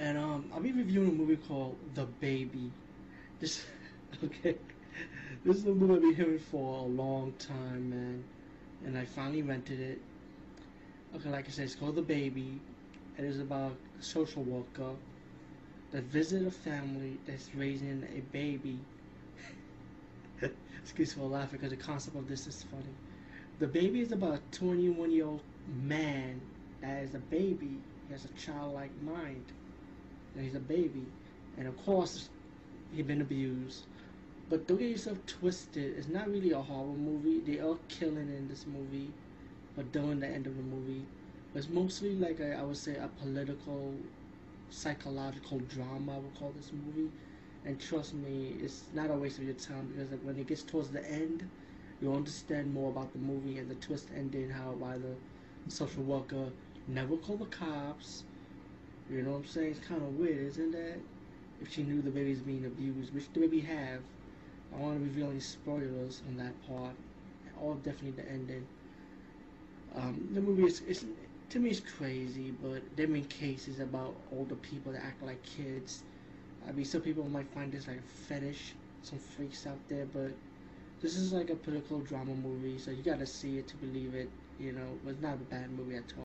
Um, called The Baby. This okay. This is a movie I've been hearing for a long time, man. And I finally rented it. Okay, like I said, it's called The Baby. It is about a social worker that visit a family that's raising a baby. Excuse me for laughing because the concept of this is funny. The baby is about a 21 year old man that is a baby. He has a childlike mind. And he's a baby. And of course, he's been abused. But don't get yourself twisted. It's not really a horror movie. They are killing in this movie, but during the end of the movie, it's mostly like a, I would say a political, psychological drama. I would call this movie. And trust me, it's not a waste of your time because like, when it gets towards the end, you understand more about the movie and the twist ending. How why the social worker never called the cops. You know what I'm saying? It's kind of weird, isn't that? If she knew the baby's being abused, which the baby have. I want to reveal any spoilers on that part, or definitely the ending. Um, the movie is, is, to me, it's crazy, but there been cases about older people that act like kids. I mean, some people might find this like a fetish, some freaks out there, but this is like a political drama movie, so you gotta see it to believe it, you know. It's not a bad movie at all.